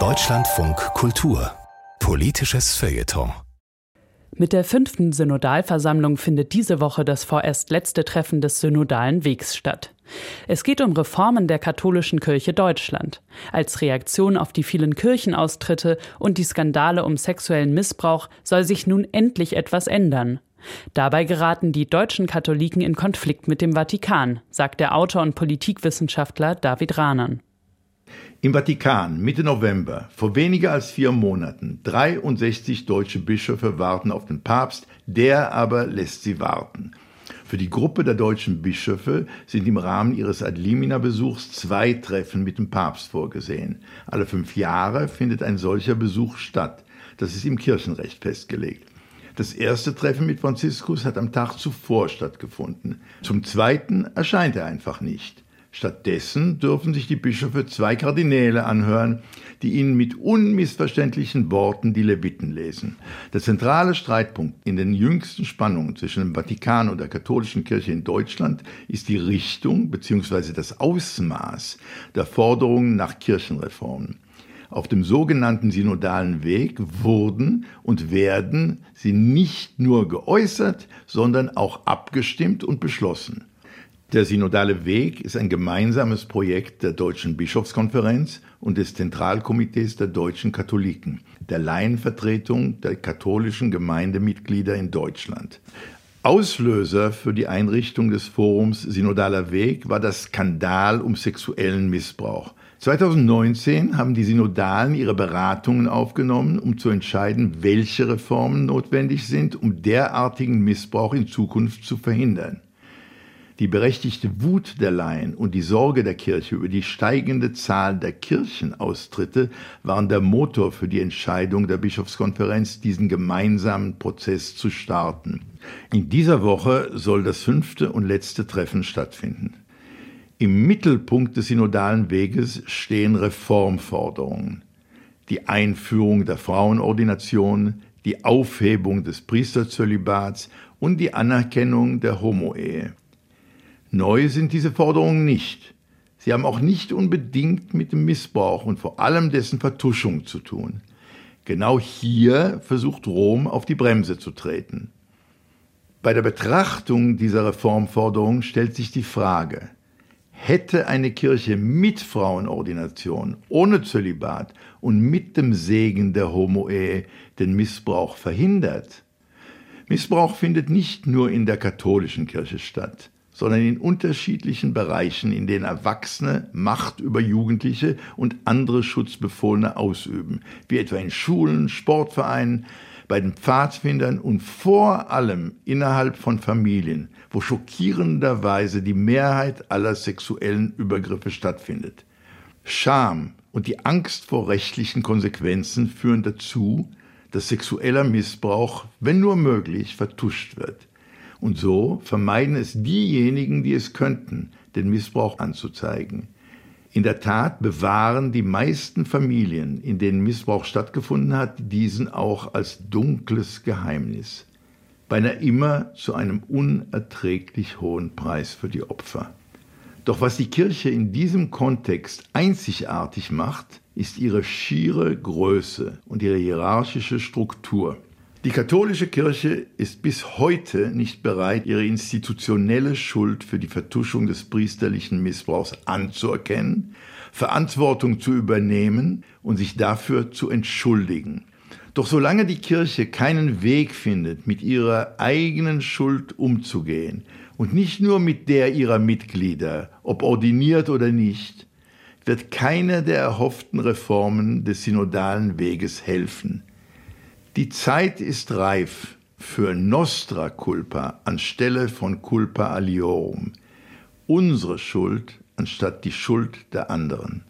Deutschlandfunk Kultur Politisches Feuilleton mit der fünften Synodalversammlung findet diese Woche das vorerst letzte Treffen des Synodalen Wegs statt. Es geht um Reformen der katholischen Kirche Deutschland. Als Reaktion auf die vielen Kirchenaustritte und die Skandale um sexuellen Missbrauch soll sich nun endlich etwas ändern. Dabei geraten die deutschen Katholiken in Konflikt mit dem Vatikan, sagt der Autor und Politikwissenschaftler David Rahnern. Im Vatikan Mitte November, vor weniger als vier Monaten, 63 deutsche Bischöfe warten auf den Papst, der aber lässt sie warten. Für die Gruppe der deutschen Bischöfe sind im Rahmen ihres Adlimina-Besuchs zwei Treffen mit dem Papst vorgesehen. Alle fünf Jahre findet ein solcher Besuch statt. Das ist im Kirchenrecht festgelegt. Das erste Treffen mit Franziskus hat am Tag zuvor stattgefunden. Zum zweiten erscheint er einfach nicht. Stattdessen dürfen sich die Bischöfe zwei Kardinäle anhören, die ihnen mit unmissverständlichen Worten die Leviten lesen. Der zentrale Streitpunkt in den jüngsten Spannungen zwischen dem Vatikan und der katholischen Kirche in Deutschland ist die Richtung bzw. das Ausmaß der Forderungen nach Kirchenreformen. Auf dem sogenannten synodalen Weg wurden und werden sie nicht nur geäußert, sondern auch abgestimmt und beschlossen. Der synodale Weg ist ein gemeinsames Projekt der Deutschen Bischofskonferenz und des Zentralkomitees der deutschen Katholiken, der Laienvertretung der katholischen Gemeindemitglieder in Deutschland. Auslöser für die Einrichtung des Forums Synodaler Weg war das Skandal um sexuellen Missbrauch. 2019 haben die Synodalen ihre Beratungen aufgenommen, um zu entscheiden, welche Reformen notwendig sind, um derartigen Missbrauch in Zukunft zu verhindern. Die berechtigte Wut der Laien und die Sorge der Kirche über die steigende Zahl der Kirchenaustritte waren der Motor für die Entscheidung der Bischofskonferenz, diesen gemeinsamen Prozess zu starten. In dieser Woche soll das fünfte und letzte Treffen stattfinden. Im Mittelpunkt des synodalen Weges stehen Reformforderungen. Die Einführung der Frauenordination, die Aufhebung des Priesterzölibats und die Anerkennung der Homoehe. Neu sind diese Forderungen nicht. Sie haben auch nicht unbedingt mit dem Missbrauch und vor allem dessen Vertuschung zu tun. Genau hier versucht Rom auf die Bremse zu treten. Bei der Betrachtung dieser Reformforderung stellt sich die Frage, hätte eine Kirche mit Frauenordination, ohne Zölibat und mit dem Segen der Homo-Ehe den Missbrauch verhindert? Missbrauch findet nicht nur in der katholischen Kirche statt sondern in unterschiedlichen Bereichen, in denen Erwachsene Macht über Jugendliche und andere Schutzbefohlene ausüben, wie etwa in Schulen, Sportvereinen, bei den Pfadfindern und vor allem innerhalb von Familien, wo schockierenderweise die Mehrheit aller sexuellen Übergriffe stattfindet. Scham und die Angst vor rechtlichen Konsequenzen führen dazu, dass sexueller Missbrauch, wenn nur möglich, vertuscht wird. Und so vermeiden es diejenigen, die es könnten, den Missbrauch anzuzeigen. In der Tat bewahren die meisten Familien, in denen Missbrauch stattgefunden hat, diesen auch als dunkles Geheimnis. Beinahe immer zu einem unerträglich hohen Preis für die Opfer. Doch was die Kirche in diesem Kontext einzigartig macht, ist ihre schiere Größe und ihre hierarchische Struktur. Die katholische Kirche ist bis heute nicht bereit, ihre institutionelle Schuld für die Vertuschung des priesterlichen Missbrauchs anzuerkennen, Verantwortung zu übernehmen und sich dafür zu entschuldigen. Doch solange die Kirche keinen Weg findet, mit ihrer eigenen Schuld umzugehen und nicht nur mit der ihrer Mitglieder, ob ordiniert oder nicht, wird keine der erhofften Reformen des synodalen Weges helfen. Die Zeit ist reif für Nostra Culpa anstelle von Culpa Aliorum, unsere Schuld anstatt die Schuld der anderen.